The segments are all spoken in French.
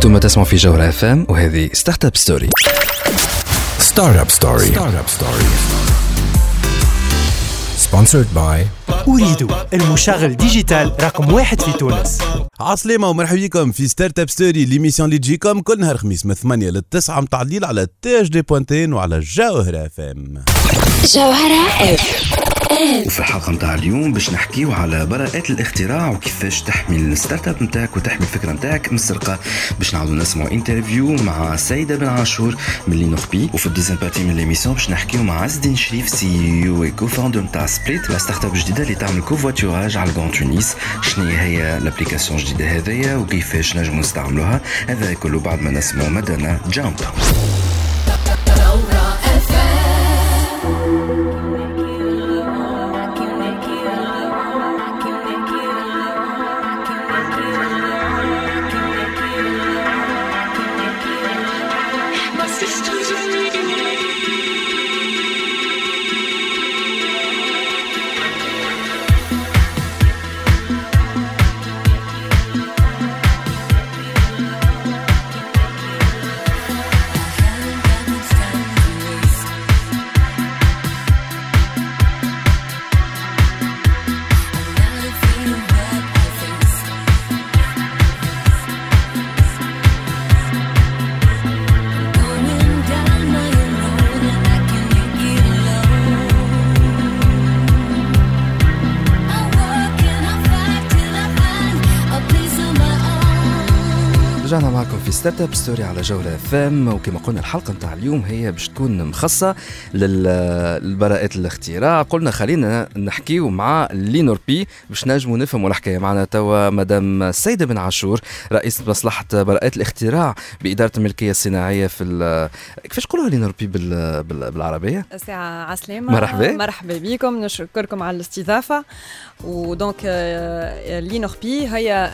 أنتم تسمعوا في جوهرة اف ام وهذه ستارت اب ستوري ستارت اب ستوري ستارت اب ستوري سبونسرد باي أريد المشغل ديجيتال رقم واحد في تونس. عسلامة ومرحبا بكم في ستارت اب ستوري ليميسيون اللي تجيكم كل نهار خميس من 8 ل 9 متاع الليل على تاج دي بوانتين وعلى جوهرة اف ام جوهرة اف وفي الحلقة متاع اليوم. باش نحكيو على براءات الاختراع وكيفاش تحمي الستارت أب نتاعك وتحمي الفكرة نتاعك من السرقة باش نعاودو نسمعوا انترفيو مع سيدة بن عاشور من لينوخبي وفي الدوزيام بارتي من ليميسيون باش نحكيو مع عز الدين شريف سي أو كو فاوندر نتاع سبريت لا ستارت اب جديدة اللي تعمل كوفواتوراج على الجون تونس شنو هي الابليكاسيون الجديدة هذيا وكيفاش نجمو نستعملوها؟ هذا كله بعد ما نسمعوا مدانا جامب ستارت اب ستوري على جولة اف ام وكما قلنا الحلقة نتاع اليوم هي باش تكون مخصصة للبراءات الاختراع. قلنا خلينا نحكيو مع لينور بي باش نجموا نفهموا الحكاية. معنا توا مدام سيدة بن عاشور رئيس مصلحة براءات الاختراع بإدارة الملكية الصناعية في كيفاش نقولوها لينور بي بال- بال- بالعربية؟ ساعة عسلامة. مرحبا. مرحبا بكم. نشكركم على الاستضافة. ودونك l'INORPI هي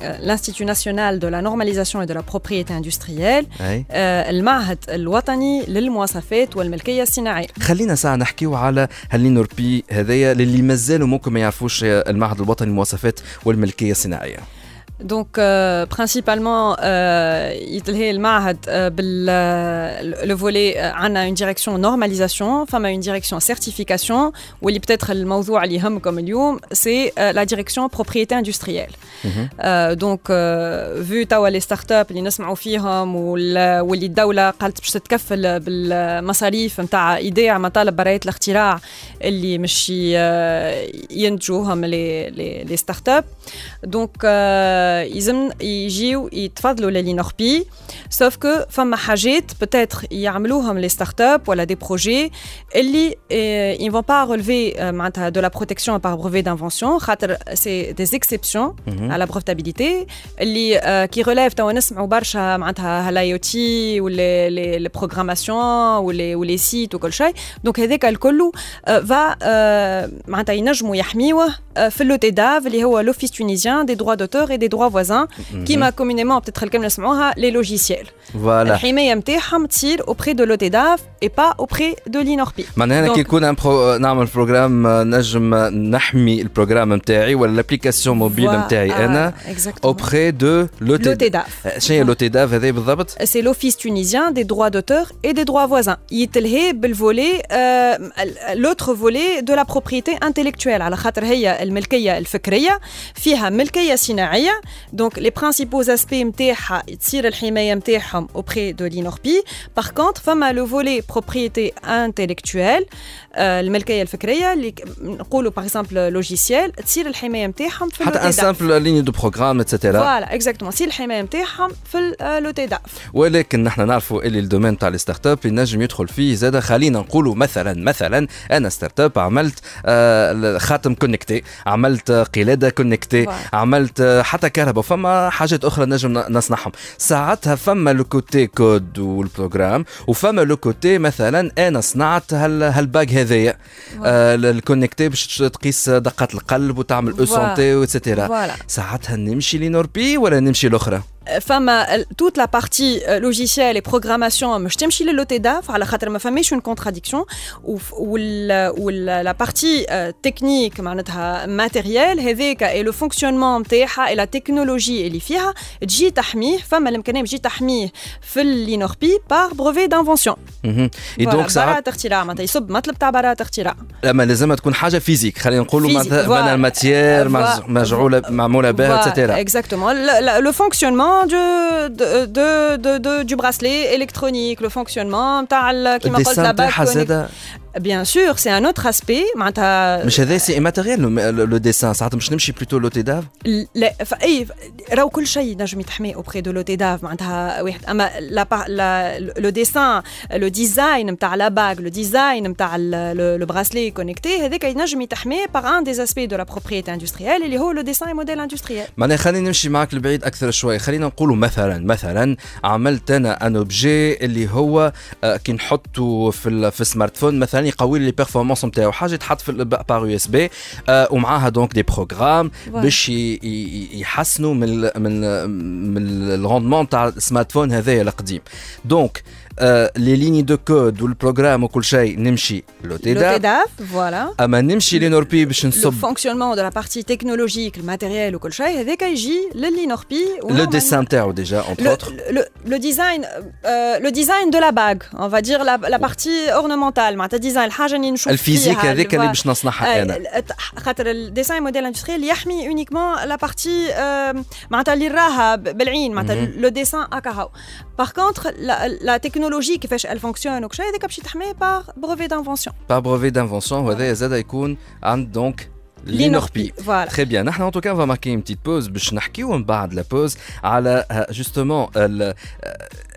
l'Institut national de la normalisation et de la propriété industrielle آه، المعهد الوطني للمواصفات والملكية الصناعية. خلينا ساعة نحكيو على هاللينور بي هذايا للي مازالوا ممكن ما يعرفوش المعهد الوطني للمواصفات والملكية الصناعية دونك برينسيبالمون يتلهي المعهد آه، بال لو فولي عندنا اون ديريكسيون نورماليزاسيون فما اون ديريكسيون سيرتيفيكاسيون واللي بتاتر الموضوع اللي يهمكم اليوم سي لا ديريكسيون بروبريتي اندستريال دونك فو توا لي ستارت اب اللي نسمعوا فيهم وال- واللي الدوله قالت باش تتكفل بالمصاريف نتاع ايداع مطالب براءات الاختراع اللي مش ي- ينتجوهم لي لي لي ستارت اب دونك آه، يلزم يجيو يتفضلوا للينوربي سوف كو فما حاجات بتاتر يعملوهم لي ستارت اب ولا دي بروجي اللي ils vont pas relever euh, معناتها de la protection par brevet d'invention خاطر c'est des exceptions à la brevetabilité اللي آه، كي relève توا نسمعوا برشا معناتها هالاي او تي ولي لي لي بروغراماسيون ولي ولي سيت وكل شيء دونك هذاك الكل فا معناتها ينجموا يحميوه آه، في اللو تي داف اللي هو لوفيس تونيزيان دي دروا دوتور اي دي دروا فوازان كيما كومينيمون بتتر الكلمه نسمعوها لي لوجيسيال فوالا الحمايه نتاعهم تصير اوبري دو لو تي داف اي با اوبري دو لينوربي معناها أنا كي يكون ان برو... نعمل بروجرام نجم نحمي البروجرام نتاعي ولا الابليكاسيون موبيل نتاعي انا اوبري دو لو لو تي داف شنو هي لو تي داف هذا بالضبط؟ c'est l'Office tunisien des droits d'auteur et des droits voisins. يتلهي بالفولي euh, l'autre volet de la propriété intellectuelle على خاطر هي الملكية الفكرية فيها ملكية صناعية donc les principaux aspects نتاعها تصير الحماية نتاعهم auprès de l'INORPI par contre فما le volet propriété intellectuelle euh, الملكية الفكرية اللي ك- نقولوا par exemple logiciel تصير الحماية نتاعهم في حتى ان اللوتي داف سامبل ليني دو بروجرام اتسيتيرا فوالا اكزاكتومون تصير الحماية نتاعهم في اللوتي داف ولكن نحن نعرفوا اللي الدومين تاع الستارت اب ينجم يدخل فيه زاد خلينا نقولوا مثلا مثلا انا ستارت اب عملت آه، خاتم كونكتي عملت آه، قلاده كونكتي فوالا. عملت آه، حتى كهرباء وفما حاجات أخرى نجم نصنعهم. ساعتها فما لو كوتي كود والبروجرام وفما لو كوتي مثلا أنا صنعت هال هالباج هذايا. آه، الكونكتي باش تقيس دقات القلب وتعمل أو. سونتي وإتسيتيرا. ساعتها نمشي لنوربي ولا نمشي الاخرى فما ال- toute la partie euh, logicielle et programmation مش تمشي للوتي داف على خاطر ما فماش une contradiction وف- وال وال la partie euh, technique معناتها matériel هذاك et le fonctionnement نتاعها et la technologie اللي فيها تجي تحميه فما الامكانيه تجي تحميه في اللينوربي par brevet d'invention مهم. اي Voilà, دونك ساعات براءة اختراع معناتها يصب مطلب تاع براءة اختراع اما لازمها تكون حاجه فيزيك خلينا نقولوا Physique, مثلا voilà. مثلا الماتيير Voilà. مجعوله معموله بها Voilà, اتسيتيرا Exactement. Le, le- le fonctionnement du, de, de, de, du bracelet électronique, le fonctionnement, qui m'a la bague bague تاعها connect- زاده Bien sûr, c'est un autre aspect معناتها مش هذا سي ماتيريال لو ديسان ساعات مش نمشي بلوتو لوتي داف لا فاي راهو كل شيء نجم يتحمي اوبري دو لوتيداف معناتها واحد اما لا با- لا لو ديسان لو ديزاين نتاع لا باغ لو ديزاين نتاع لو براسلي كونيكتي هذاك ينجم يتحمي باغ ان دي اسبي دو لا بروبريتي اندستريال اللي هو لو ديساين موديل اندستريال معناها خلينا نمشي معك لبعيد اكثر شوي خلينا نقولوا مثلا مثلا عملت انا ان اوبجي اللي هو آه، كي نحطه في ال- في السمارت فون مثلا يقوي لي بيرفورمانس نتاعو حاجة تحط في بار يو اس بي ومعاها دونك دي بروغرام باش يحسنوا من ال من ال من الروندمون تاع السمارت فون هذايا القديم دونك لي ليني دو كود والبروغرام وكل شيء نمشي لوتيدا لوتيداف فوالا اما نمشي لينوربي باش le نصب fonctionnement de la partie technologique, le matériel وكل شيء هذاك يجي للينوربي لو ديسان تاعو ديجا اونتر le, اوتر le, le design euh, le design de la bague on va dire la, la partie ornementale معناتها ديزاين الحاجه اللي نشوف الفيزيك فيها هذيك اللي الوا- باش نصنعها انا آه، خاطر الديزاين موديل اندستريال يحمي اونيكمون لا بارتي معناتها اللي راها ب- بالعين معناتها لو ديسان هكا باغ كونتر لا تكنولوجي كيفاش ال فونكسيون وكل شيء هذاك باش تحمي باغ بروفي دانفونسيون par brevet d'invention وهذا زاد يكون عند دونك لينوربي فوالا Très bien. نحن en tout cas on va marquer une petite pause باش نحكيو من بعد لا بوز على جوستومون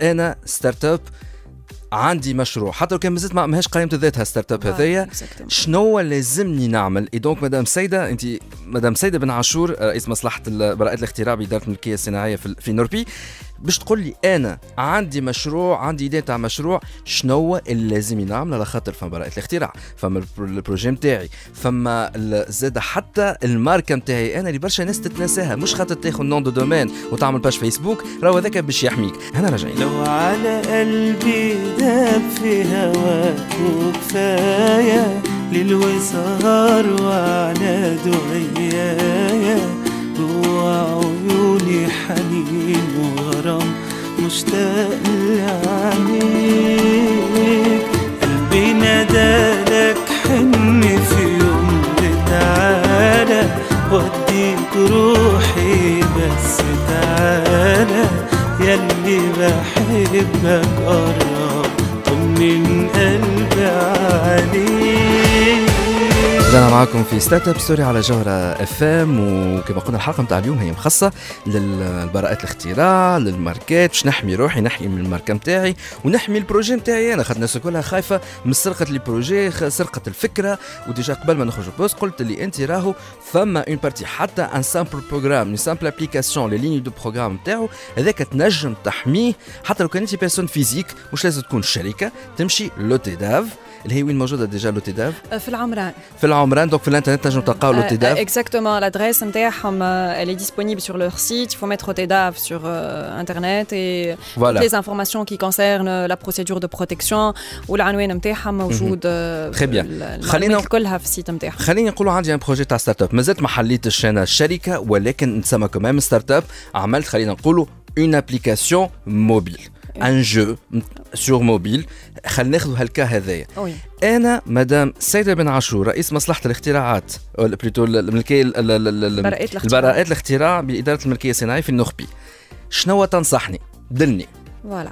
انا ستارت اب عندي مشروع. حتى لو كان مازلت ما ماهيش قائمه ذاتها ستارت أب هذايا شنو لازمني نعمل؟ اي دونك مدام سيده انت مدام سيده بن عاشور رئيس مصلحة براءة الاختراع بإدارة الملكية الصناعية في, في نوربي باش تقول لي أنا عندي مشروع عندي ايديا تاع مشروع شنو اللي لازمني نعمل على خاطر فما براءة الاختراع فما البرو- البروجي نتاعي فما زاد حتى الماركة نتاعي أنا اللي برشا ناس تتناساها مش خاطر تاخذ نون دو دومين وتعمل باج فيسبوك راهو هذاك باش يحميك. هنا راجعين. لو على قلبي داب في هواك وكفاية ليل وسهر وعلى دعيايا جوا عيوني حنين وغرام مشتاق لعينيك قلبي نادالك حن في يوم تعالى وديك روحي بس تعالى. ياللي بحبك قرب طمن قلبي عليك. رجعنا معاكم في ستارت اب ستوري على جوهرة اف ام وكما قلنا الحلقة نتاع اليوم هي مخصصة للبراءات الاختراع للماركات باش نحمي روحي نحمي من الماركة نتاعي ونحمي البروجي نتاعي أنا. خاطر الناس كلها خايفة من سرقة لي بروجي خ- سرقة الفكرة. وديجا قبل ما نخرج البوست قلت لي أنت راهو فما اون بارتي حتى ان سامبل بروغرام اون سامبل ابليكاسيون لي ليني دو بروغرام نتاعو هذاك تنجم تحميه. حتى لو كان أنت بيرسون فيزيك مش لازم تكون شركة؟ تمشي لوتيداف اللي هي وين موجوده ديجا لوتيداف في العمران. في العمران دونك في الانترنت تنجم تلقاو لوتيداف elle est disponible sur leur site. Il faut mettre OTEDAV sur euh, Internet et Voilà. les informations qui concernent euh, la procédure de protection والعنوان نتاعها موجود Très bien. ال- خلينا- كلها في السيت نتاعها خليني نقولوا عندي ان بروجي تاع ستارت اب مازلت ما حليتش أنا الشركة ولكن نتسمى كمان ستارت اب عملت خلينا نقولوا اون ابليكاسيون موبيل ان جو سور موبيل خلينا ناخذوا هالكا هذايا. أنا مدام سيدة بن عاشور رئيس مصلحة الاختراعات ولا بليتو الملكية. البراءات الاختراع. بإدارة الملكية الصناعيه في النخبي. شنو تنصحني؟ دلني. فوالا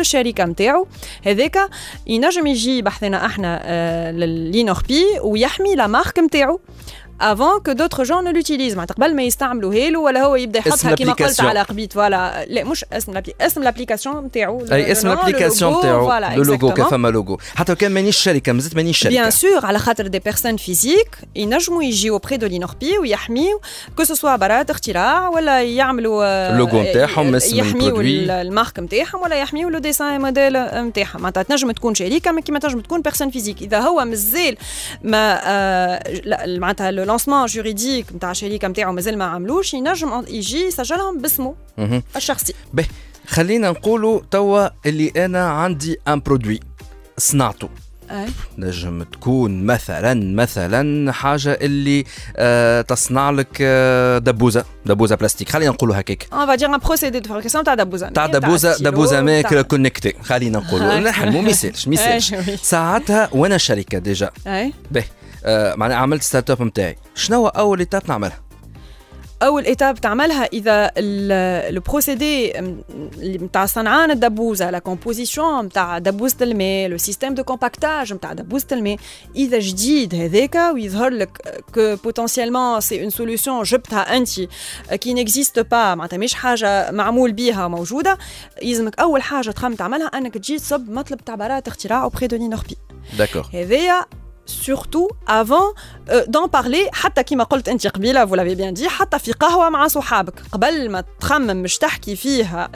للشركه نتاعو هذاك ينجم يجي بحثنا أحنا آه، لللينوربي ويحمي لا مارك نتاعو. avant que d'autres gens ne l'utilisent معناتها قبل ما يستعملوها له ولا هو يبدا اسم يحطها كيما قلت l'application. على قبيت فوالا لا مش اسم الابلي اسم الابليكاسيون نتاعو اي اسم الابليكاسيون نتاعو لو لوغو كان فما لوغو حتى لو كان مانيش شركه مازلت مانيش شركه Bien sûr, على خاطر دي بيرسون فيزيك ينجموا يجيو auprès de l'INORPI ويحميو كو سوسوا براءة اختراع ولا يعملوا آه، اللوغو نتاعهم، اسم يحميو البرودوي. ال- المارك نتاعهم ولا يحميو لو ديسان موديل نتاعهم معناتها تنجم تكون شركه ما كيما تنجم تكون بيرسون فيزيك اذا هو مازال ما آه، لا، معناتها لو لانسمون جوريديك نتاع الشركة نتاعو مازال ما عملوش ينجم يجي يسجلهم باسمه. الشخصي به خلينا نقولوا توا اللي أنا عندي ان برودوي صنعته أي. نجم تكون مثلا مثلا حاجة اللي آه تصنع لك آه دبوزه دبوزه بلاستيك خلينا نقولوا هكاك va dire un procédé de fabrication تاع دبوزه تاع دبوزه دبوزه ماكله كونكتي خلينا نقولوا هاي. نحلموا ما يسالش ما يسالش أي، وي. ساعتها وأنا شركه ديجا أي. آه معناها عملت ستارت اب نتاعي شنو أول ايتاب نعملها؟ أول ايتاب تعملها إذا لو بروسيدي نتاع صنعان الدبوزه لا كومبوزيسيون نتاع دبوزه الماء لو سيستيم دو كومباكتاج نتاع دبوزه الماء إذا جديد هذاك ويظهر لك كو بوتونسيالمون سي اون سوليوشن جبتها أنت كي نيكزيست با معناتها مش حاجة معمول بيها موجودة. يلزمك أول حاجة تخمم تعملها أنك تجي تصب مطلب تاع براءة اختراع اوبري دو لينوربي داكور هذايا surtout avant euh, d'en parler حتى كيما قلت انت قبيله vous l'avez bien dit حتى في قهوه مع صحابك قبل ما تخمم مش تحكي فيها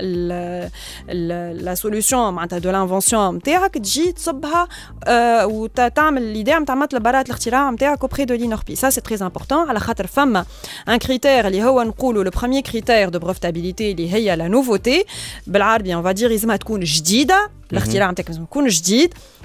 لا سوليوشن معناتها دو لانفونسيون نتاعك تجي تصبها آه وتعمل ليديا نتاع مطلب براءه الاختراع نتاعك اوبري دو لينوربي سا سي تري امبورتون على خاطر فما ان كريتير اللي هو نقولوا لو بروميير كريتير دو بروفتابيليتي اللي هي لا نوفوتي بالعربي اون فادير لازمها تكون جديده الاختراع نتاعك لازم يكون جديد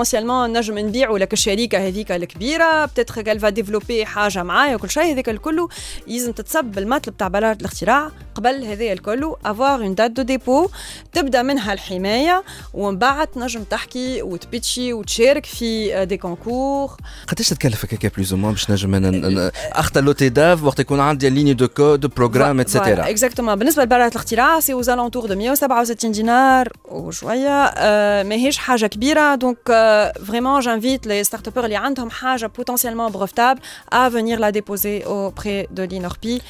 بوتنسيالمون نجم نبيعوا لك الشركة هذيك الكبيرة. بتتخ قال فا ديفلوبي حاجة معايا وكل شيء هذاك الكل. لازم تتصب بالمطلب تاع براءه الاختراع قبل هذا الكل. افوار اون دات دو ديبو تبدأ منها الحماية. ومن بعد تنجم تحكي وتبيتشي وتشارك في دي كونكور قداش تكلف هكاك بلوز أو باش نجم ن- اختار لوتي داف وقت يكون عندي ليني دو كود بروجرام اتسيتيرا اكزاكتومون بالنسبة لبراءه الاختراع سي اوز الونتور دو 167 دينار. وشوية آه ماهيش حاجة كبيرة. دونك فريمون جانفيت لي ستارت ابر اللي عندهم حاجه بوتنسيالمون بروفتابل ا فينير لا ديبوزي auprès de l'INORPI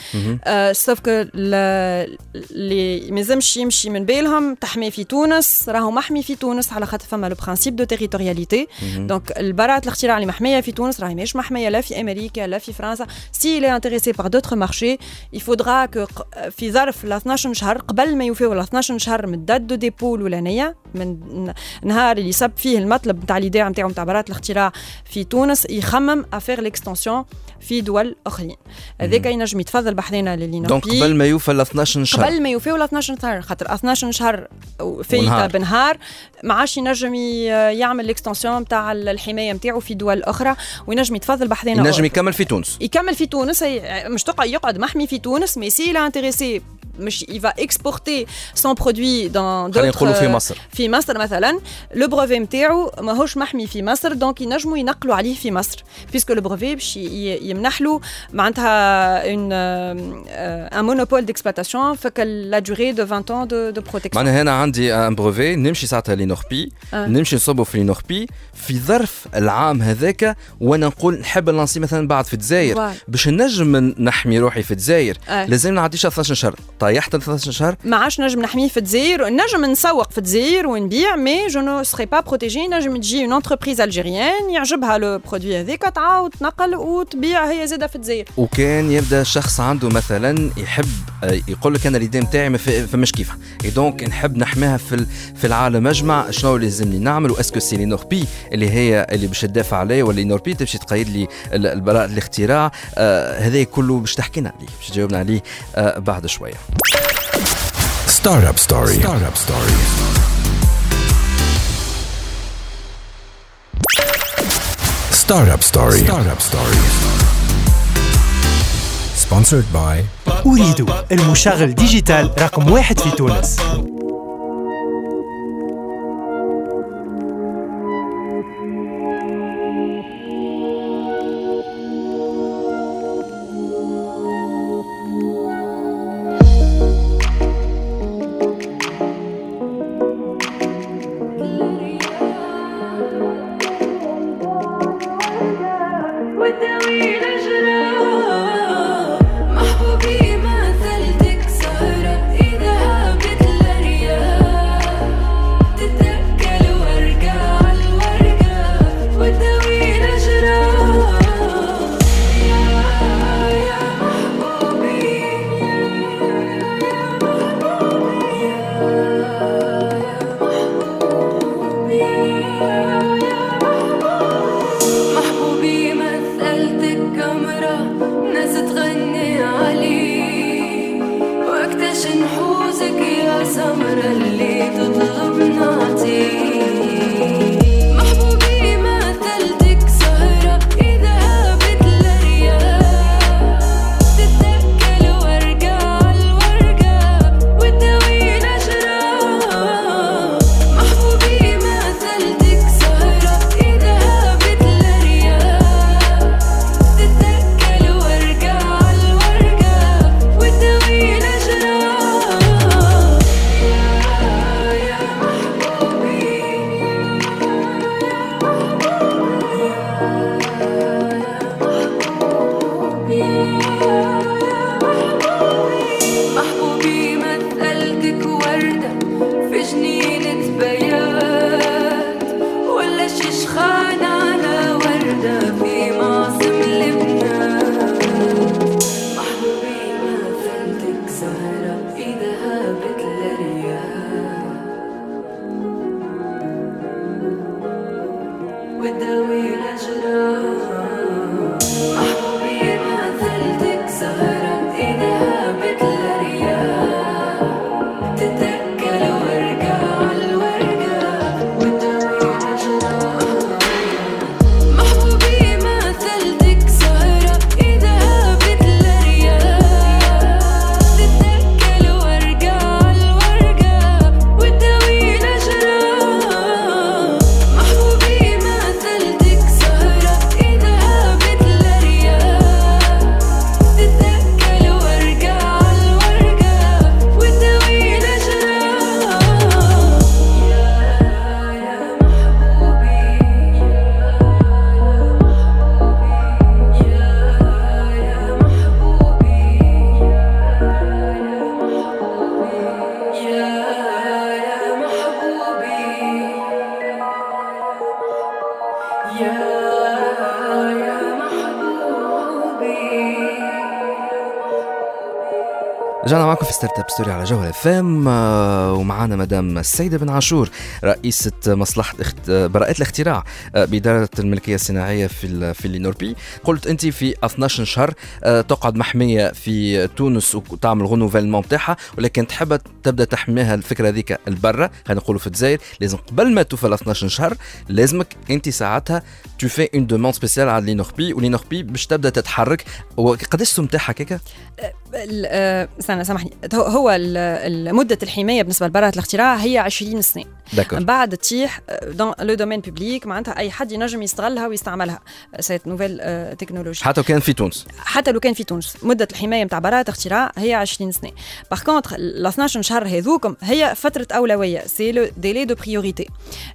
سوف كو اللي ما يلزمش يمشي من بالهم تحمي في تونس راهو محمي في تونس على خاطر فما لو برانسيب دو تيريتورياليتي دونك البراءة الاختراع اللي محمية في تونس راهي مش محمية لا في أمريكا لا في فرنسا سي il est intéressé par d'autres marchés il faudra que ق- في ظرف ال 12 شهر قبل ما يوفيو ال 12 شهر من الدات دو ديبو الأولانية من ن- نهار اللي صب فيه المطلب نتاع الإيداع نتاعو نتاع براءة الاختراع في تونس يخمم افير ليكستنسيون في دول أخرين. هذاك ينجم يتفضل بحذنا للينوبي دونك قبل ما يوفى ال 12 شهر. قبل ما يوفيو ل 12 شهر خاطر 12 شهر فايته. بنهار ما عادش ينجم يعمل ليكستنسيون نتاع الحماية نتاعو في دول أخرى وينجم يتفضل بحذنا ينجم يكمل في تونس. يكمل في تونس مش تقعد يقعد محمي في تونس مي سي انتريسي مش va exporter son produit dans خلينا نقولوا في مصر. في مصر مثلا. لو بروفي نتاعو ماهوش محمي في مصر دونك ينجموا ينقلوا عليه في مصر. بيسكو لو بروفي باش يمنح له معناتها اون ان مونوبول ديكسبلوتاسيون فك لا دوري دو 20 ans de, de protection. معناها هنا عندي ان بروفي نمشي ساعتها لينوربي آه. نمشي نصبوا في لينوربي في ظرف العام هذاك وأنا نقول نحب نلانسي مثلا بعد في الجزائر. باش نجم نحمي روحي في الجزائر. آه. لازم نعديش 12 شهر. طيحت 13 شهر. ما عادش نجم نحميه في الجزائر نجم نسوق في الجزائر ونبيع مي جو نو سري با بروتيجي نجم تجي اون انتربريز الجيريان يعجبها لو برودوي هذاك تعاود تنقل وتبيع هي زاده في الجزائر. وكان يبدأ شخص عنده مثلا يحب آه، يقول لك أنا اليدين نتاعي ما فماش كيفها. اي دونك نحب نحميها في في العالم أجمع. شنو اللي لازمني نعمل؟ وأسكو سي لينوربي اللي هي اللي باش تدافع عليه ولا لينوربي تمشي تقيد لي البراءة الاختراع. آه هذا كله باش تحكينا عليه باش تجاوبنا عليه آه بعد شوية. Startup Story. Startup Story. Startup Story. Startup Story. Sponsored by أريد المشغل ديجيتال رقم واحد في تونس رجعنا معكم في ستارت اب ستوري على جوهر اف ام ومعنا مدام السيدة بن عاشور رئيسة مصلحة اخت... براءات الاختراع آه، بإدارة الملكية الصناعية في ال... في اللينوربي قلت أنت في 12 شهر آه، تقعد محمية في تونس وتعمل غنوفيلمون بتاعها ولكن تحب تبدأ تحميها الفكرة هذيك البرة خلينا نقولوا في الجزائر. لازم قبل ما توفى ال 12 شهر لازمك أنت ساعتها تو في اون دوموند سبيسيال على لينوربي ولينوربي باش تبدأ تتحرك. وقداش السم تاعها كيكا؟ آه، استنى سامحني. هو- هو ال- مدة الحماية بالنسبة لبراءة الاختراع هي 20 سنة. داكور. من بعد تطيح دون لو دومين بوبليك معناتها أي حد ينجم يستغلها ويستعملها. سيت نوفيل تكنولوجي حتى وكان في تونس. حتى لو كان في تونس. مدة الحماية نتاع براءة اختراع هي 20 سنة. باغ كونتر ال 12 شهر هذوكم هي فترة أولوية. سي لو ديلي دو بريوريتي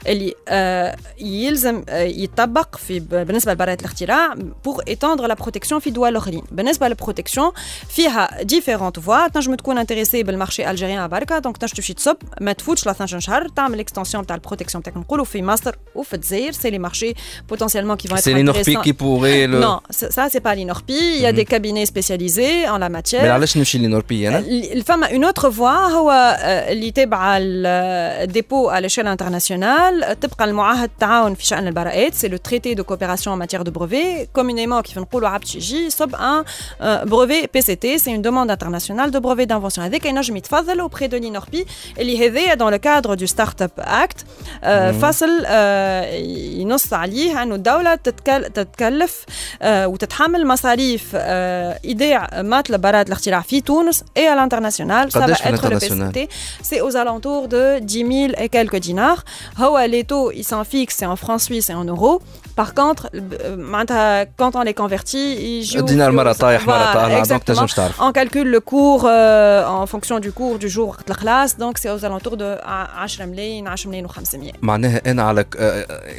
اللي آه يلزم آه يطبق في بالنسبة لبراءة الاختراع بور étendre لا بروتيكسيون في دول أخرين. بالنسبة للبروتيكسيون فيها ديفيرونت فوا تنجم تكون انتريسي بالمارشي الجيريان بركة دونك تنجم تمشي تصب ما تفوتش ل 12 شهر تعمل اكستنسيون تاع البروتيكسيون تاعك نقولوا في مصر وفي الجزائر سي لي مارشي بوتونسيالمون كي فون C'est les Norpi qui pourraient le. Non, ça, ça, c'est pas l'INORPI. Il y a des cabinets spécialisés en la Mais matière. علاش نمشي للنوربي انا؟ الفما اون اوتر فوا هو آه، اللي تابعه الديبو على l'échelle انترناسيونال تبقى المعاهد التعاون في شان البراءات سي لو تريتي دو كوبيراسيون ماتيير دو بروفي كومونيمون كيف نقولوا عبد شيجي صب ان بروفي بي سي تي سي اون دوموند انترناسيونال de brevet d'invention هذاك ينجم يتفضل auprès de l'INORPI اللي هذايا dans le cadre du Startup Act آه، فصل آه، ينص عليه انه الدوله تتكل تتكلف آه، وتتحمل مصاريف آه، ايداع مطلب براءه الاختراع في تونس et à l'international ça قداش va في être le l'international PCT c'est aux alentours de 10 000 et quelques dinars هو les taux ils sont fixes c'est en francs suisses et en euros باغ كونتر معناتها كونت اون لي كونفيرتي يجيو دينار مره طايح مره طالع دونك تنجمش تعرف اون كالكول لو كور اون فونكسيون دو كور دو جور وقت الكلاس دونك سي اوز الونتور دو 10 ملايين 10 ملايين و500 معناها أنا على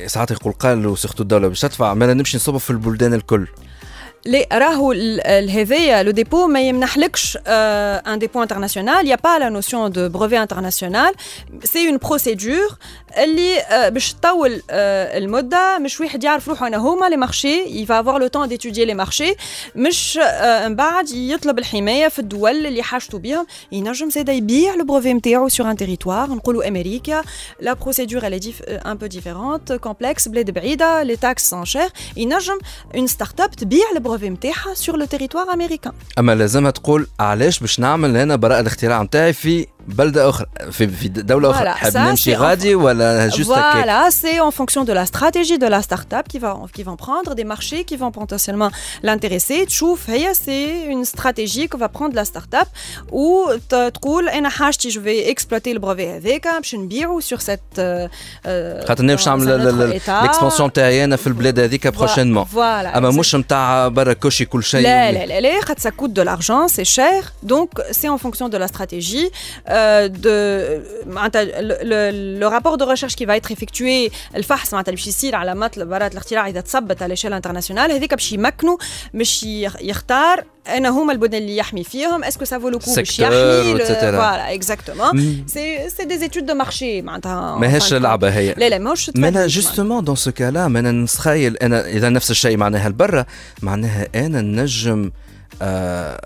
ساعات يقول قال وسيرتو الدولة باش تدفع ما نمشي نصب في البلدان الكل لي راهو ال- الهذايا لو ديبو ما يمنحلكش ان ديبو انترناسيونال يا با لا نوسيون دو بروفي انترناسيونال سي اون بروسيدور اللي آه، باش تطول آه، المده مش واحد يعرف روحه انا هما لي مارشي يفا افوار لو طون ديتوديي لي مارشي مش آه، من بعد يطلب الحمايه في الدول اللي حاجته بهم ينجم زادا يبيع لو بروفي نتاعو سور ان تيريتوار نقولوا امريكا لا بروسيدور elle est dif- euh, un peu différente complexe بلاد بعيده les taxes sont chères ينجم اون ستارت اب تبيع البروفي نتاعها سور لو تيريتوار امريكان أما لازمها تقول علاش باش نعمل أنا براءة الاختراع نتاعي في بلده اخرى في, في دوله اخرى Voilà, حاب ça, نمشي c'est غادي ولا جوست هكاك Voilà, c'est en fonction de la stratégie de la start-up qui, va, qui vont prendre des marchés qui vont potentiellement l'intéresser. تشوف هي c'est une stratégie que va prendre la start-up où ت- تقول أنا حاجتي je vais exploiter le brevet هذاك باش نبيعه sur cette euh, euh, خاطر انا باش dans نعمل un autre état. الاكسبانسيون تاعي انا في البلاد هذيك بروشينمون Voilà, اما exact- مش نتاع برا كوشي كل شيء لا لا لا لا خاطر ça coûte de l'argent c'est cher donc c'est en fonction de la stratégie euh, De معناتها le, rapport de recherche qui va être effectué الفحص معناتها اللي باش يصير على مطلب براءة الاختراع إذا تثبت على l'échelle internationale. هذيك باش يمكنوا باش يخ- يختار أنا هما البلدان اللي يحمي فيهم. اسكو vaut le coup باش يحمي exactement. مم. c'est c'est des études de marché معناتها ماهيش de. لعبة هي. لا لا ماهوش ما أنا تفادي، جوستومون دون سو كالا ما أنا نتخيل أنا إذا نفس الشيء معناها البرة معناها أنا نجم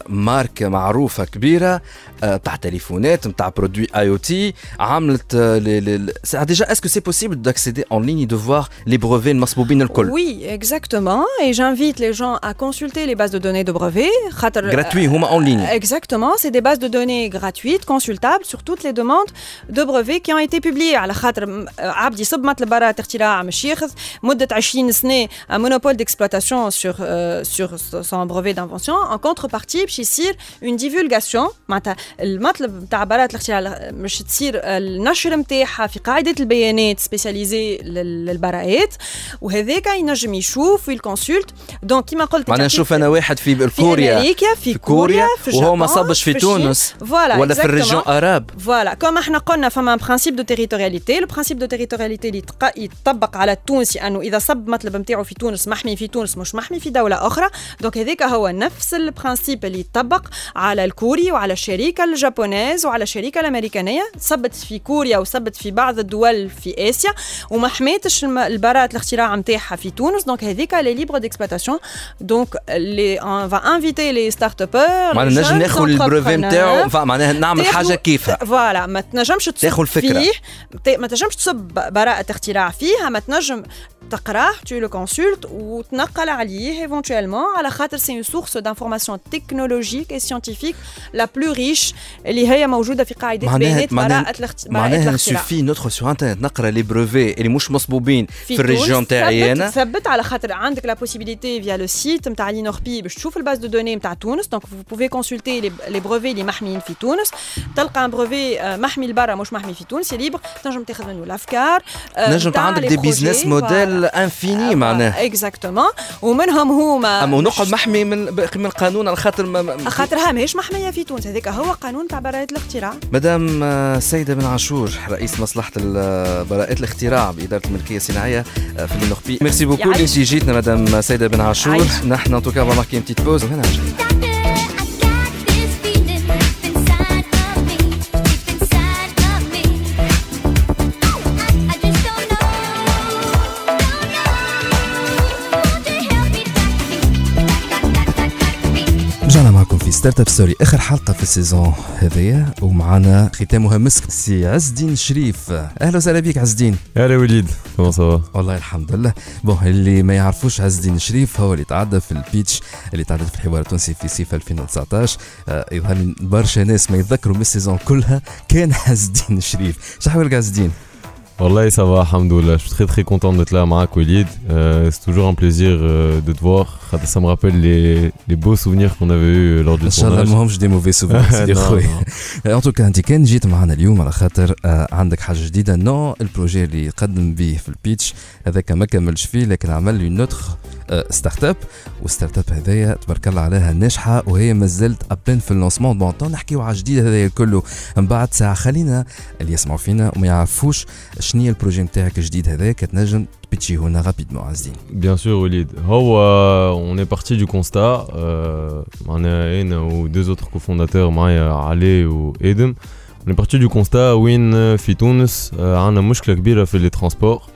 ماركة معروفة كبيرة آه تاع تليفونات نتاع برودوي اي او تي عملت آه لي- لي- سي- ديجا اسكو سي بوسيبل داكسيدي اون ليني دو فوار لي بروفي المصبوبين الكل Oui, exactement. Et j'invite les gens à consulter les bases de données de brevets. خاطر- Gratuit, هما en ligne. Exactement, c'est des bases de données gratuites, consultables sur toutes les demandes de brevets qui ont été publiées. على خاطر م- عبد يصب مطلب براءة اختراع مش ياخذ مدة 20 سنة un monopole d'exploitation sur euh, sur son brevet d'invention. Contrepartie باش يصير une divulgation معناتها المطلب نتاع براءة الاختراع مش تصير النشر نتاعها في قاعدة البيانات سبيسياليزي للبراءات وهذاك ينجم يشوف ويكونسولت دونك كيما قلت معناها نشوف أنا واحد في في كوريا أمريكا في, في كوريا في وهو ما صبش في في. تونس فوالا ولا في الريجيون. اراب فوالا كما إحنا قلنا فما برانسيب دو تيريتورياليتي لو برانسيب دو تيريتورياليتي اللي يطبق على التونسي انه اذا صب مطلب نتاعو في تونس محمي في تونس مش محمي في دوله أخرى دونك هذاك هو نفس البرانسيب اللي يطبق على الكوري وعلى الشركة الجابونيز وعلى الشركة الأمريكانية. صبت في كوريا وصبت في بعض الدول في آسيا. وما حميتش الم- البراءة الاختراع نتاعها في تونس. دونك هذيك لي ليبر ديكسبلوتاسيون دونك لي on va inviter les start-upers معناها les نجم ناخذ البروفي نتاعو. معناها نعمل حاجة كيفها فوالا. ما تنجمش تصب الفكرة. فيه. ما تنجمش تصب براءة اختراع فيها. ما تنجم تقراه tu le consultes وتنقل عليه éventuellement على خاطر سي une source d'information technologique et scientifique la plus riche اللي هي موجودة في قاعدة معناها بيانات معناها براءة الاخت- براءة معناها الاختراع سوفي ندخل سو انترنت نقرا لي بروفي اللي مش مصبوبين في, الريجيون تونس تاعي ثبت- انا ثبت على خاطر عندك لا بوسيبيليتي فيا لو سيت نتاع لينوربي باش تشوف الباز دو دوني نتاع تونس دونك فو بوفي كونسلتي لي بروفي اللي محميين في تونس تلقى ان بروفي آه، محمي لبرا مش محمي في تونس ليبر تنجم تاخذ منه الافكار آه، نجم نتاع عندك لي دي بروجي، بيزنس موديل انفيني معناها اكزاكتومون ومنهم هما اما مش- ونقعد محمي من من القانون على خاطر ما- خاطرها ماهيش محمية في تونس. هذاك هو قانون تاع براءة الاختراع. مدام آه، سيدة بن عاشور رئيس مصلحة ال- براءة الاختراع بإدارة الملكية الصناعية آه، في اللي ميرسي بوكو اللي جيتنا مدام سيدة بن عاشور. نحن ان توكا ماركي بتيت بوز وهنا جاي ستارت أب ستوري آخر حلقة في السيزون هذيا ومعنا ختامها مسك سي عز الدين شريف. أهلا وسهلا بك عز الدين هلا وليد سوا والله الحمد لله. بون اللي ما يعرفوش عز الدين شريف هو اللي تعدى في البيتش اللي تعدى في الحوار التونسي في صيف 2019 آه، يظهر برشا ناس ما يتذكروا من السيزون كلها كان عز الدين شريف. شحوالك عز الدين والله ça va alhamdoulilah je suis très très content d'être là Marc Walid Euh, c'est toujours un plaisir euh, de te voir ça me rappelle les, les beaux souvenirs qu'on avait eu lors du ان شاء الله tournage ماهمش دي موفي سوفير سيدي Non, خويا non. ان توكا انت كان جيت معنا اليوم على خاطر آه، عندك حاجه جديده نو البروجي اللي قدم به في البيتش هذاك ما كملش فيه لكن عمل اون اوتر ستارت أب والستارت أب هذايا تبارك الله عليها ناجحة وهي مازالت ابين في اللونسمون بون تو نحكيو على الجديد هذايا كله من بعد ساعة خلينا اللي يسمعوا فينا وما يعرفوش شنو هي البروجي نتاعك الجديد هذايا كتنجم تبيتشي هنا رابيدمون عزيزي. بيان سور وليد هو اون اي بارتي دو كونستا معناها أنا ودوز كو كوفونداتور معايا علي وادم اون اي بارتي دو كونستا وين في تونس عندنا مشكلة كبيرة في لي transports.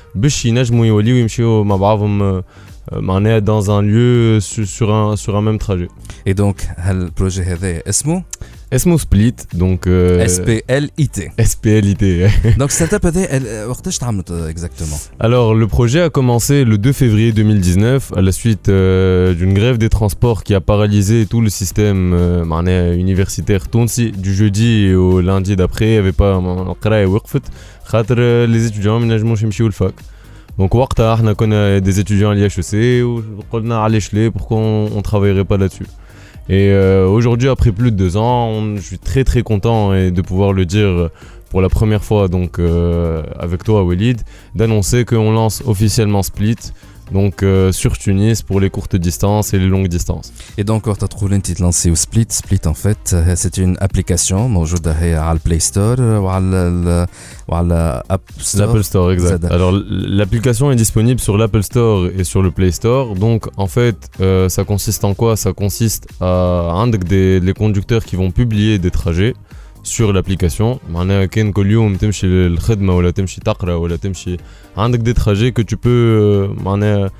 باش ينجموا يوليو يمشيو مع بعضهم آه، معناها dans un lieu sur sur un sur un même trajet اي دونك هالبروجي هذايا اسمه اسمه سبليت دونك اس بي ال اي تي SPLIT دونك ستارت اب هذايا وقتاش تعملت اكزاكتومون Alors, le projet a commencé le 2 février 2019 à la suite euh, d'une grève des transports qui a paralysé tout le système euh, معناها universitaire تونسي du jeudi au lundi d'après. Il n'y avait pas القراية وقفت خاطر euh, les étudiants ما ينجموش يمشيو الفاك. Donc وقتها احنا كنا des étudiants à l'IHEC وقلنا علاش ليه pourquoi on, on travaillerait pas là-dessus. Et euh, aujourd'hui, après plus de deux ans, on- je suis très très content et de pouvoir le dire pour la première fois donc euh, avec toi Walid d'annoncer qu'on lance officiellement Split, donc euh, sur Tunis pour les courtes distances et les longues distances. Et donc, quand tu as trouvé تلانسي Split, Split en fait, euh, c'est une application موجودة هي على البلاي ستور وعلى ال- وعلى اب ستور L'Apple Store, exact. Zada. Alors l- l'application est disponible sur l'Apple Store et sur le Play Store. Donc en fait, euh, ça consiste en quoi Ça consiste à un des les conducteurs qui vont publier des trajets sur l'application. معناها كان كل يوم تمشي للخدمة ولا تمشي تقرا ولا تمشي عندك des trajets que tu peux euh, معناها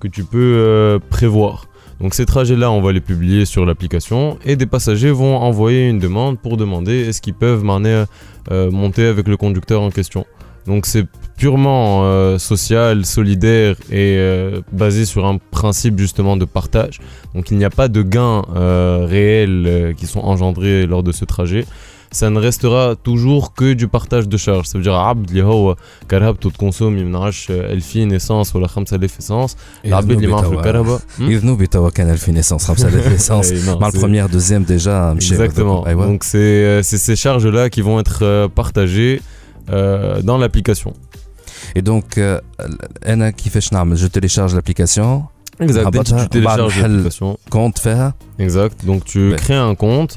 que tu peux euh, prévoir. Donc ces trajets-là, on va les publier sur l'application et des passagers vont envoyer une demande pour demander est-ce qu'ils peuvent معناها, euh, monter avec le conducteur en question. Donc c'est purement euh, social, solidaire et euh, basé sur un principe justement de partage. Donc il n'y a pas de gains euh, réels euh, qui sont engendrés lors de ce trajet. Ça ne restera toujours que du partage de charges. Ça veut dire عبد اللي هو كرهبته تكونسومي من 10000 اسانس ولا 5000 اسانس العباد اللي معاه في الكرهبه يذنوبي توا كان 2000 اسانس 5000 اسانس أي non, مع c'est- البروميير دوزيام ديجا مشى Exactement. ايوا Donc c'est euh, c'est ces charges-là qui vont être euh, partagées euh, dans l'application. اي دونك آه، انا كيفاش نعمل جو تيليشارج لابليكاسيون Exact. Dès que نهبطها tu بعد télécharges نحل l'application. كونت فيها Exact. Donc tu Ben. crées un compte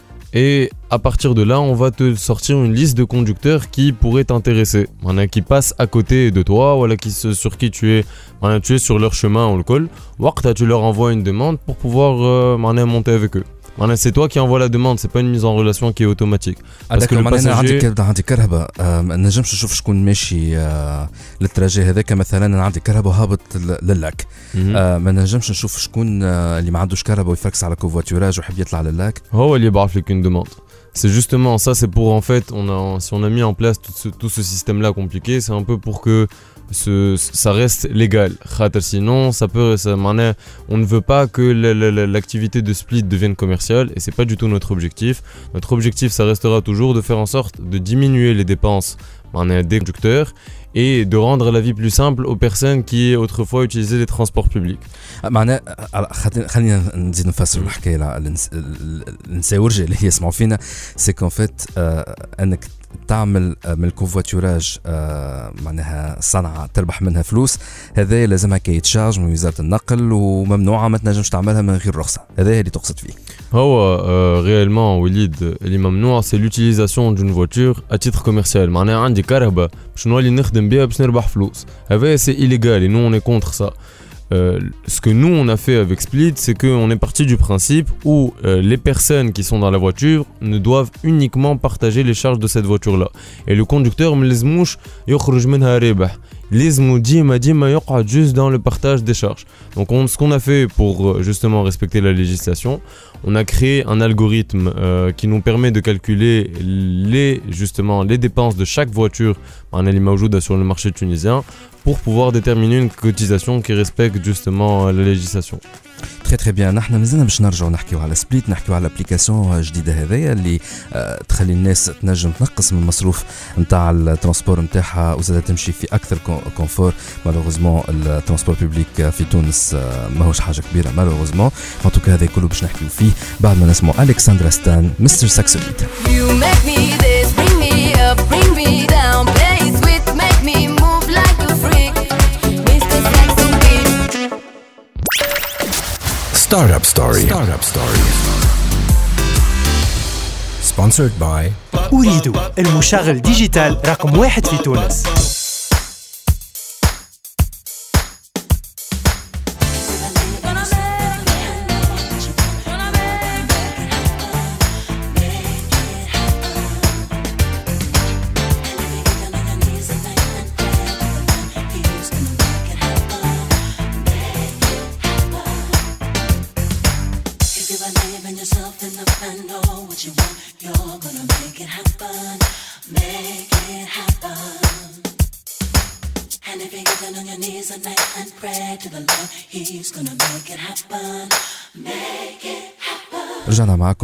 Et à partir de là, on va te sortir une liste de conducteurs qui pourraient t'intéresser. Voilà, qui passent à côté de toi, voilà, qui sur qui tu es, voilà, tu es sur leur chemin, on le colle. Waqta, tu leur envoies une demande pour pouvoir euh, monter avec eux. Voilà, c'est toi qui envoies la demande, c'est pas une mise en relation qui est automatique. Parce que le معناها أنا عندي passager- كرهبة عندي كرهبة آه، ما نجمش نشوف شكون ماشي آه، للتراجي هذاك مثلا انا عندي كرهبة وهابط ل- للاك Mhm. آه، ما نجمش نشوف شكون آه، اللي ما عندوش كرهبة ويفركس على كوفواتوراج ويحب يطلع للاك هو اللي يبعث لك une demande. C'est justement ça, c'est pour en fait, on a, si on a mis en place tout ce, tout ce système-là compliqué, c'est un peu pour que ce, ça reste légal. Khater, Sinon, ça peut, ça, معناها, on ne veut pas que la- la- la- l'activité de split devienne commerciale et c'est pas du tout notre objectif. Notre objectif, ça restera toujours de faire en sorte de diminuer les dépenses معناها des conducteurs et de rendre la vie plus simple aux personnes qui autrefois utilisaient les transports publics. معناها خاطر- خلينا نزيد نفسروا الحكايه لا- النس- النساورجه اللي هي يسمعوا فينا سي كون فيت انك تعمل آه، من الكوفواتوراج آه، معناها صنعة تربح منها فلوس هذا لازمها كي يتشارج من وزارة النقل وممنوعة ما تنجمش تعملها من غير رخصة. هذا اللي تقصد فيه. هو euh, réellement وليد اللي ممنوع l'utilisation d'une voiture à titre commercial. معناها عندي كرهبة باش نولي نخدم بها باش نربح فلوس. هذا et nous on est contre ça. Euh, ce que nous on a fait avec Split, c'est qu'on est parti du principe où euh, les personnes qui sont dans la voiture ne doivent uniquement partager les charges de cette voiture-là. Et le conducteur, me les les Zmoudi m'a dit juste dans le partage des charges. Donc on, ce qu'on a fait pour euh, justement respecter la législation, on a créé un algorithme euh, qui nous permet de calculer les, justement, les dépenses de chaque voiture en Alimajouda sur le marché tunisien pour pouvoir déterminer une cotisation qui respecte justement euh, la législation. تري تري بيان نحن مازلنا باش نرجعوا نحكيو على سبليت نحكيو على الابليكاسيون جديده هذايا اللي آه، تخلي الناس تنجم تنقص من المصروف نتاع الترونسبور نتاعها وزاد تمشي في أكثر كون- كونفور مالوغوزمون الترونسبور بوبليك في تونس آه، ماهوش حاجة كبيرة مالوغوزمون ان توكا هذا كله باش نحكيو فيه. بعد ما نسمعوا ألكسندرا ستان مستر ساكسوليت ستارت اب ستوري ستارت اب ستوري سبونسرد باي أريد المشغل ديجيتال رقم واحد في تونس.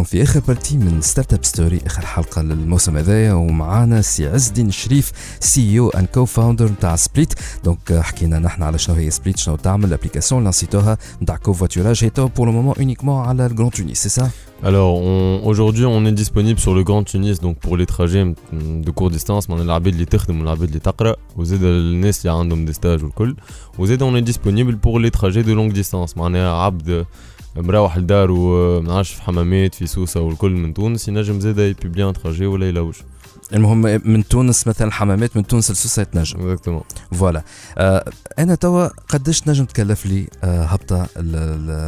في آخر بارتي من ستارت اب ستوري آخر حلقة للموسم هذايا. ومعانا سي عز الدين الشريف سي أو اند كو فاوندر نتاع سبليت دونك آه، حكينا نحن على شنو هي سبليت شنو تعمل الابليكاسيون اللي نسيتوها نتاع كوفواتوراج هي تو بور لو مومون اونيكمون على الجران تونيس سي سا Alors on- aujourd'hui on est disponible sur le Grand Tunis donc pour les trajets de courte distance. من العباد اللي تخدم والعباد اللي تقرا وزاد الناس اللي عندهم دي ستاج والكل وزاد on est disponible pour les trajets de longue distance. معناها عبد مروح لدار وما نعرفش في حمامات في سوسة والكل من تونس ينجم زاد يبيبلي ان تراجي ولا يلوج. المهم من تونس مثلا حمامات من تونس لسوسة يتنجم. إكزاكتومون. فوالا. آه أنا توا قداش تنجم تكلف لي آه هبطة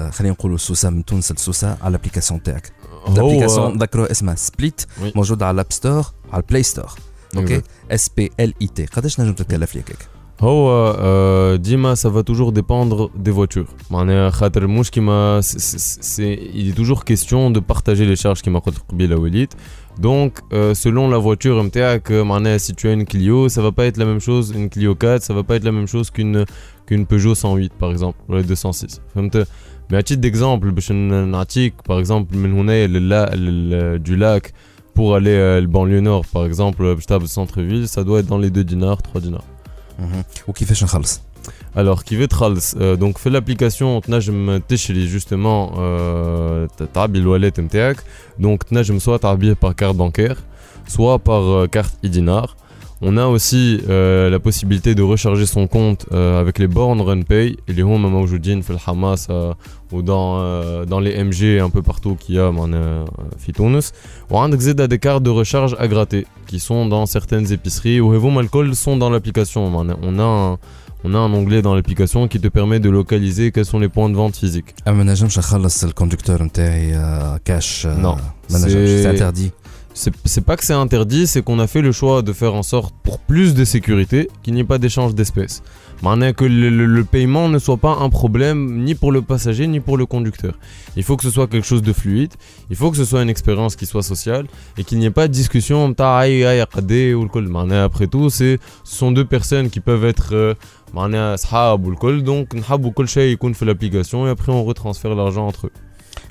خلينا نقولوا سوسة من تونس لسوسة على الابليكاسيون تاعك. الابليكاسيون ذكروها اسمها سبليت. موجوده على الاب ستور على البلاي ستور أوكي. اس بي ال اي تي قداش تنجم تتكلف لي هكاك هو آه، ديما ça va toujours dépendre des voitures معناها خاطر مش كيما سي- سي- سي il est toujours question de partager les charges كيما قلت قبيله وليد donc euh, selon la voiture نتاعك آه، معناها si tu as une Clio ça va pas être la même chose une Clio 4 ça va pas être la même chose qu'une qu'une Peugeot 108 par exemple ولا 206 فهمت mais à titre d'exemple باش ن- نعطيك par exemple من هنا للا لل- du lac pour aller euh, le banlieue nord par exemple باش تهبط centre-ville ça doit être dans les 2 dinars 3 dinars مهم. وكيفاش نخلص Alors, qui veut تخلص euh, donc fait l'application تنجم تشري justement euh, تعبي الواليت نتاعك donc تنجم soit تعبيه par carte bancaire soit par euh, carte e-dinar on a aussi euh, la possibilité de recharger son compte euh, avec les bornes RunPay اللي هما موجودين في الحماس euh, ou dans euh, dans les MG un peu partout qu'il y a معناها في تونس وعندك زيد des cartes de recharge à gratter qui sont dans certaines épiceries وهذوما الكل sont dans l'application معناها on a un, on a un onglet dans l'application qui te permet de localiser quels sont les points de vente physiques. اما ما نجمش نخلص الكوندكتور نتاعي آه، كاش آه، Non. ما نجمش C'est- سي انتردي c'est pas que c'est interdit, c'est qu'on a fait le choix de faire en sorte, pour plus de sécurité, qu'il n'y ait pas d'échange d'espèces. Maintenant que le, le, paiement ne soit pas un problème ni pour le passager ni pour le conducteur. Il faut que ce soit quelque chose de fluide, il faut que ce soit une expérience qui soit sociale et qu'il n'y ait pas de discussion Après tout, ce sont deux personnes qui peuvent être euh, donc on fait l'application et après on retransfère l'argent entre eux.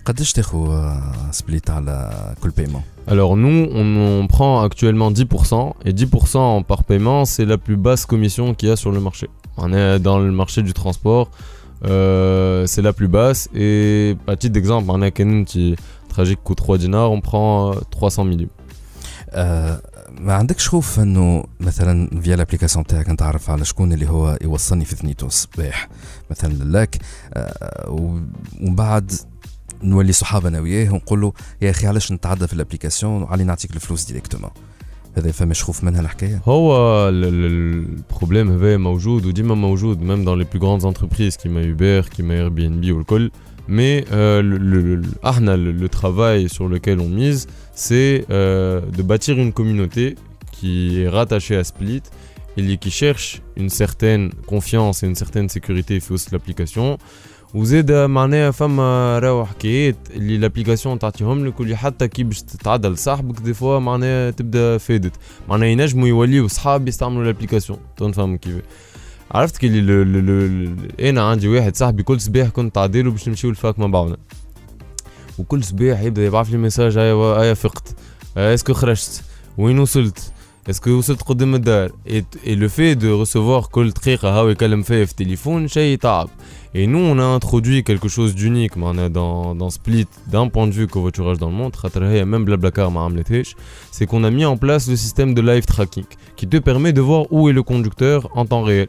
قداش تاخذ آه، سبليت على كل بايمون Alors nous, on, on prend actuellement 10%, et 10% par paiement, c'est la plus basse commission qu'il y a sur le marché. On est dans le marché du transport, euh, c'est la plus basse, et à titre d'exemple, on a un qui tragique coûte 3 dinars, on prend euh, 300 millions. آه، ما عندكش خوف انه مثلا فيا الابليكاسيون تاعك نتعرف على شكون اللي هو يوصلني في ثنيتو الصباح مثلا للاك آه، و- ومن بعد نولي صحاب انا وياه ونقول له يا اخي علاش نتعدى في الابليكاسيون وعلي نعطيك الفلوس ديريكتومون هذا فماش خوف منها الحكايه هو البروبليم هذا موجود وديما موجود même dans les plus grandes entreprises كيما Uber كيما Airbnb والكل mais euh, le, le, le, احنا le, le travail sur lequel on mise c'est euh, de bâtir une communauté qui est rattachée à Split et qui cherche une certaine confiance et une certaine sécurité في وسط l'application وزاد معناها فما راهو حكايات اللي الابليكاسيون تعطيهم لك واللي حتى كي باش تتعدى لصاحبك دي فوا معناها تبدا فادت. معناها ينجموا يوليو صحاب يستعملوا الابليكاسيون تنفهم كيف؟ عرفت كي اللي ل- ل- ل- ل- أنا عندي واحد صاحبي كل صباح كنت عديله باش نمشيو الفاك مع بعضنا. وكل صباح يبدأ يبعث لي ميساج هيا هيا فقت. آه، اسكو خرجت؟ وين وصلت؟ اسكو وصلت قدام الدار؟ اي لو في دو ريسيفوار كل دقيقة هاو يكلم فيا في التليفون شيء يتعب. Et nous, on a introduit quelque chose d'unique dans, dans Split, d'un point de vue covoiturage dans le monde, même Blablacar c'est qu'on a mis en place le système de live tracking qui te permet de voir où est le conducteur en temps réel.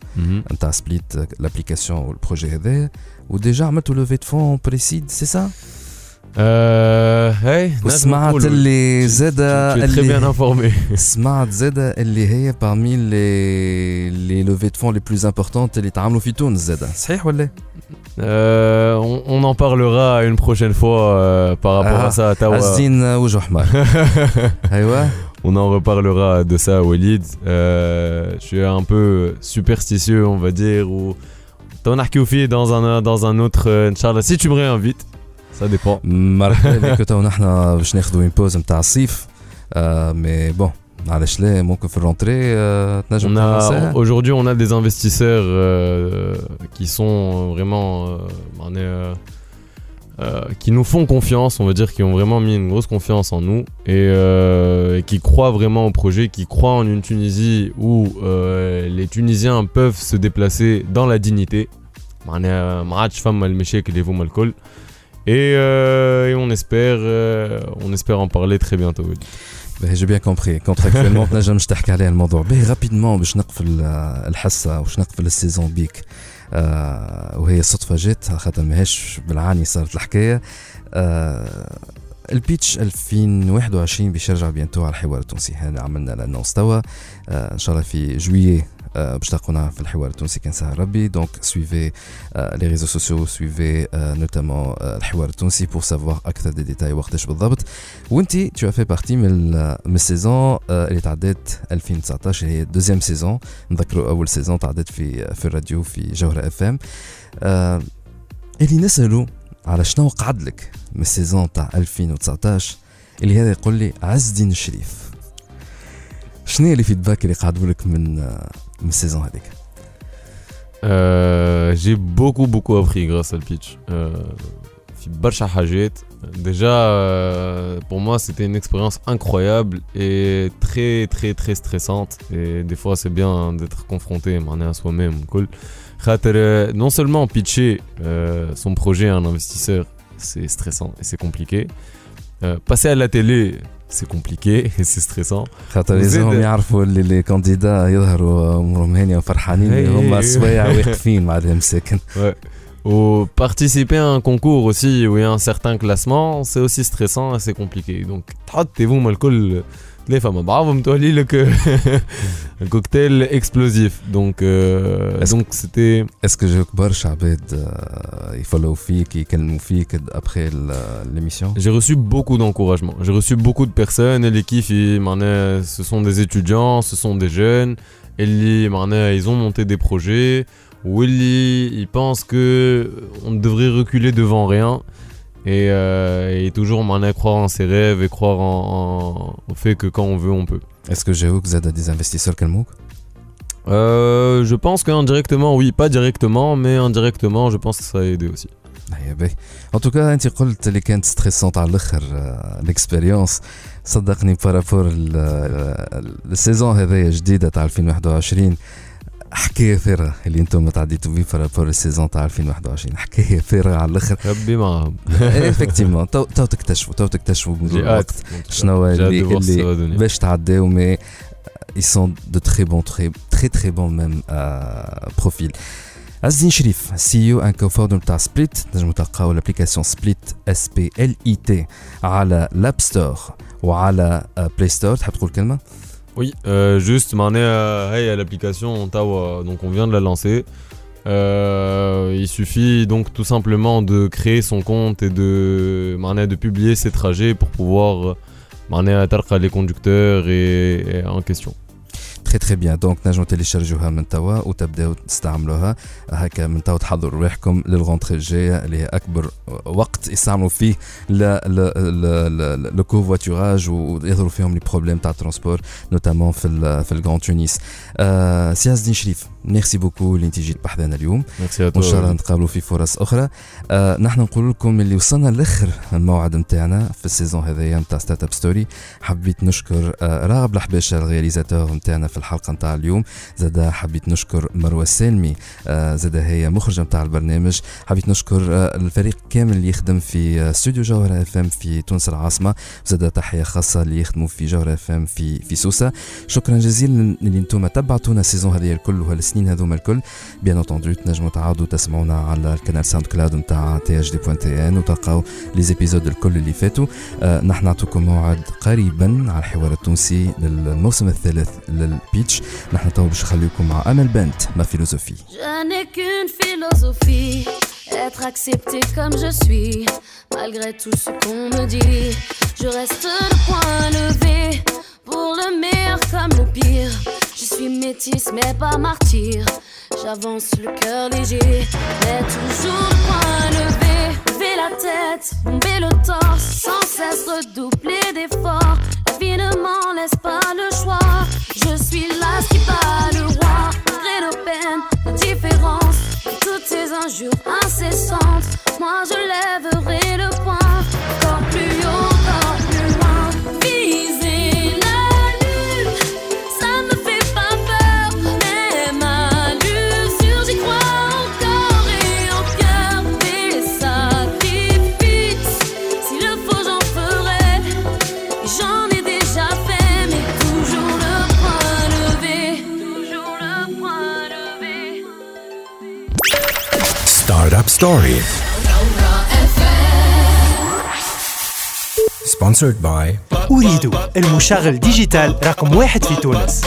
اللونسمون Mhm. نتاع سبليت لابليكاسيون والبروجي هذا وديجا عملتوا لوفي دو فون بريسيد سي سا Euh, hey, نجم وسمعت نقول. اللي زادا Tu es très bien اللي informé. سمعت زادا اللي هي parmi لي لي لوفي دو فون لي بلوز امبورطونت اللي تعملوا في تونس زادا صحيح ولا؟ Euh, on, on en parlera une prochaine fois euh, par rapport Ah, à ça à Tawa. عزين وجه حمار ايوه On en reparlera de ça, Walid. Euh, je suis un peu superstitieux, on va dire, ou t'en as fait dans un, dans un autre. euh, Inch'Allah, si tu me réinvites, ça dépend. مرحبا بك تو نحن باش ناخذوا اون بوز نتاع الصيف آه مي بون معلش لا ممكن في الرونتري آه تنجم On a, تنسى aujourd'hui, on a des investisseurs euh, qui sont vraiment. euh, on est, euh, euh, qui nous font confiance, on va dire, qui ont vraiment mis une grosse confiance en nous et, euh, et qui croient vraiment au projet, qui croient en une Tunisie où euh, les Tunisiens peuvent se déplacer dans la dignité. معناها ما عادش فما المشاكل اللي هما الكل. Et, euh, et on espère, euh, on espère en parler très bientôt. j'ai bien compris كونتراكتوالمون تنجمش تحكي عليه الموضوع باهي رابيدمون باش نقفل آه، الحصه باش نقفل السيزون بيك آه وهي صدفة جات خاطر ماهيش بالعاني صارت الحكاية. آه البيتش 2021 باش يرجع بيانتو على الحوار التونسي. هذا عملنا لانونس توا آه إن شاء الله في جويي باش تلقونا في الحوار التونسي كان سهل ربي دونك سويفي لي ريزو سوسيو سويفي نوتامون الحوار التونسي بور سافوار اكثر دي ديتاي وقتاش بالضبط وانت تو افي بارتي من ال- من السيزون آه، اللي تعدات 2019 هي دوزيام سيزون نذكروا اول سيزون تعدات في في الراديو في جوهره اف ام اللي نسالوا على شنو قعد لك من السيزون تاع 2019 اللي هذا يقول لي عز الدين الشريف شنو اللي فيدباك اللي قعدوا لك من une saison avec euh, J'ai beaucoup, beaucoup appris grâce à le pitch. Euh, Déjà, euh, pour moi, c'était une expérience incroyable et très, très, très stressante. Et des fois, c'est bien d'être confronté à soi-même. Cool. Euh, non seulement pitcher euh, son projet à un investisseur, c'est stressant et c'est compliqué. passer à la télé, c'est compliqué et c'est stressant. خاطر وزاد- لازمهم يعرفوا اللي لي كانديدا يظهروا امورهم هانيه وفرحانين هي- اللي هما هي- سوايع واقفين مع مساكن Ouais. Ou participer à un concours aussi où il y a un certain classement, c'est aussi stressant et c'est compliqué. Donc, تحطي vous الكل les femmes بعضهم تولي لك un cocktail explosif donc euh, Est-ce donc c'était Est-ce que j'ai برشا عباد آه، يفولو فيك يكلموا فيك après ال- l'émission J'ai reçu beaucoup d'encouragement. J'ai reçu beaucoup de personnes. Et les kiffs, ils- معناها, ce sont des étudiants, ce sont des jeunes. Et les- معناها, ils ont monté des projets. Willy, ils pensent que on devrait reculer devant rien. Et, euh, et toujours معناها, croire en ses rêves et croire en, en- au fait que quand on veut, on peut. Est-ce que جاوك زاد des investisseurs كلموك Euh, je pense qu'indirectement, oui, pas directement, mais indirectement, je pense que ça a aidé aussi. هيا باهي ان توكا انت قلت اللي كانت ستريسونت على الاخر الاكسبيريونس صدقني بارابور السيزون هذايا جديده تاع 2021 حكايه فارغه اللي انتم تعديتوا بيه بارابور السيزون تاع 2021 حكايه فارغه على الاخر ربي معهم. افكتيفمون تو تو تكتشفوا تو تكتشفوا بمرور J'ai الوقت hâte. شنو J'ai hâte اللي de voir ce que ça va اللي donner. باش تعداو مي ils sont de très bons très très très bons même euh, profils عز الدين شريف سي او ان كوفاوندر نتاع سبليت تنجموا تلقاو الابليكاسيون سبليت اس بي ال اي تي على لاب ستور وعلى بلاي oui, euh, juste, m'en est à, l'application Ottawa. Donc, on vient de la lancer. Euh, il suffit donc tout simplement de créer son compte et de, de publier ses trajets pour pouvoir euh, les conducteurs et en question. تري تري بيان. دونك تنجموا تيليشارجوها من توا وتبداو تستعملوها. هكا من توا تحضروا روحكم للغونتري الجاية اللي هي أكبر وقت يستعملوا فيه لو كوفواتوراج ويظهروا فيهم لي بروبليم تاع الترونسبور نوتامون في ال في الجراند تونيس. آه سي عز الدين شريف ميرسي بوكو اللي انت جيت بحذانا اليوم وإن شاء الله. نتقابلوا في فرص أخرى. آه نحن نقول لكم اللي وصلنا لاخر الموعد نتاعنا في السيزون هذايا نتاع ستارت اب ستوري حبيت نشكر آه راغب الحباشة الرياليزاتور نتاعنا في الحلقة نتاع اليوم. زاد حبيت نشكر مروة سالمي. آه زاد هي مخرجة نتاع البرنامج. حبيت نشكر آه الفريق كامل اللي يخدم في آه، استوديو جوهره اف إم في تونس العاصمة. زاد تحية خاصة اللي يخدموا في جوهره اف إم في في سوسة. شكرا جزيلا اللي أنتم تبعتونا السيزون هذه الكل وهالسنين هذوما الكل. بيان اوتوندو تنجموا تعاودوا تسمعونا على القناه ساوند كلاود نتاع تي اش دي بوان تي إن وتلقاو لي زيبيزود الكل اللي فاتوا. نحن نعطوكم موعد قريبا على الحوار التونسي للموسم الثالث للبيتش نحن تو باش نخليكم مع امل بنت ما فيلوزوفي Je n'ai qu'une philosophie, être accepté comme je suis, malgré tout ce qu'on me dit. Je reste le point levé, pour le meilleur comme le pire. Je suis métisse mais pas martyr, j'avance le cœur léger, mais toujours le point levé. Lever la tête, bomber le torse, sans cesse redoubler d'efforts. La vie ne m'en laisse pas le choix, je suis là qui bat le roi, malgré nos peines, nos différences, toutes ces injures incessantes. Moi je lèverai le poing, encore plus haut, Story. Sponsored by أريد المشغل ديجيتال رقم واحد في تونس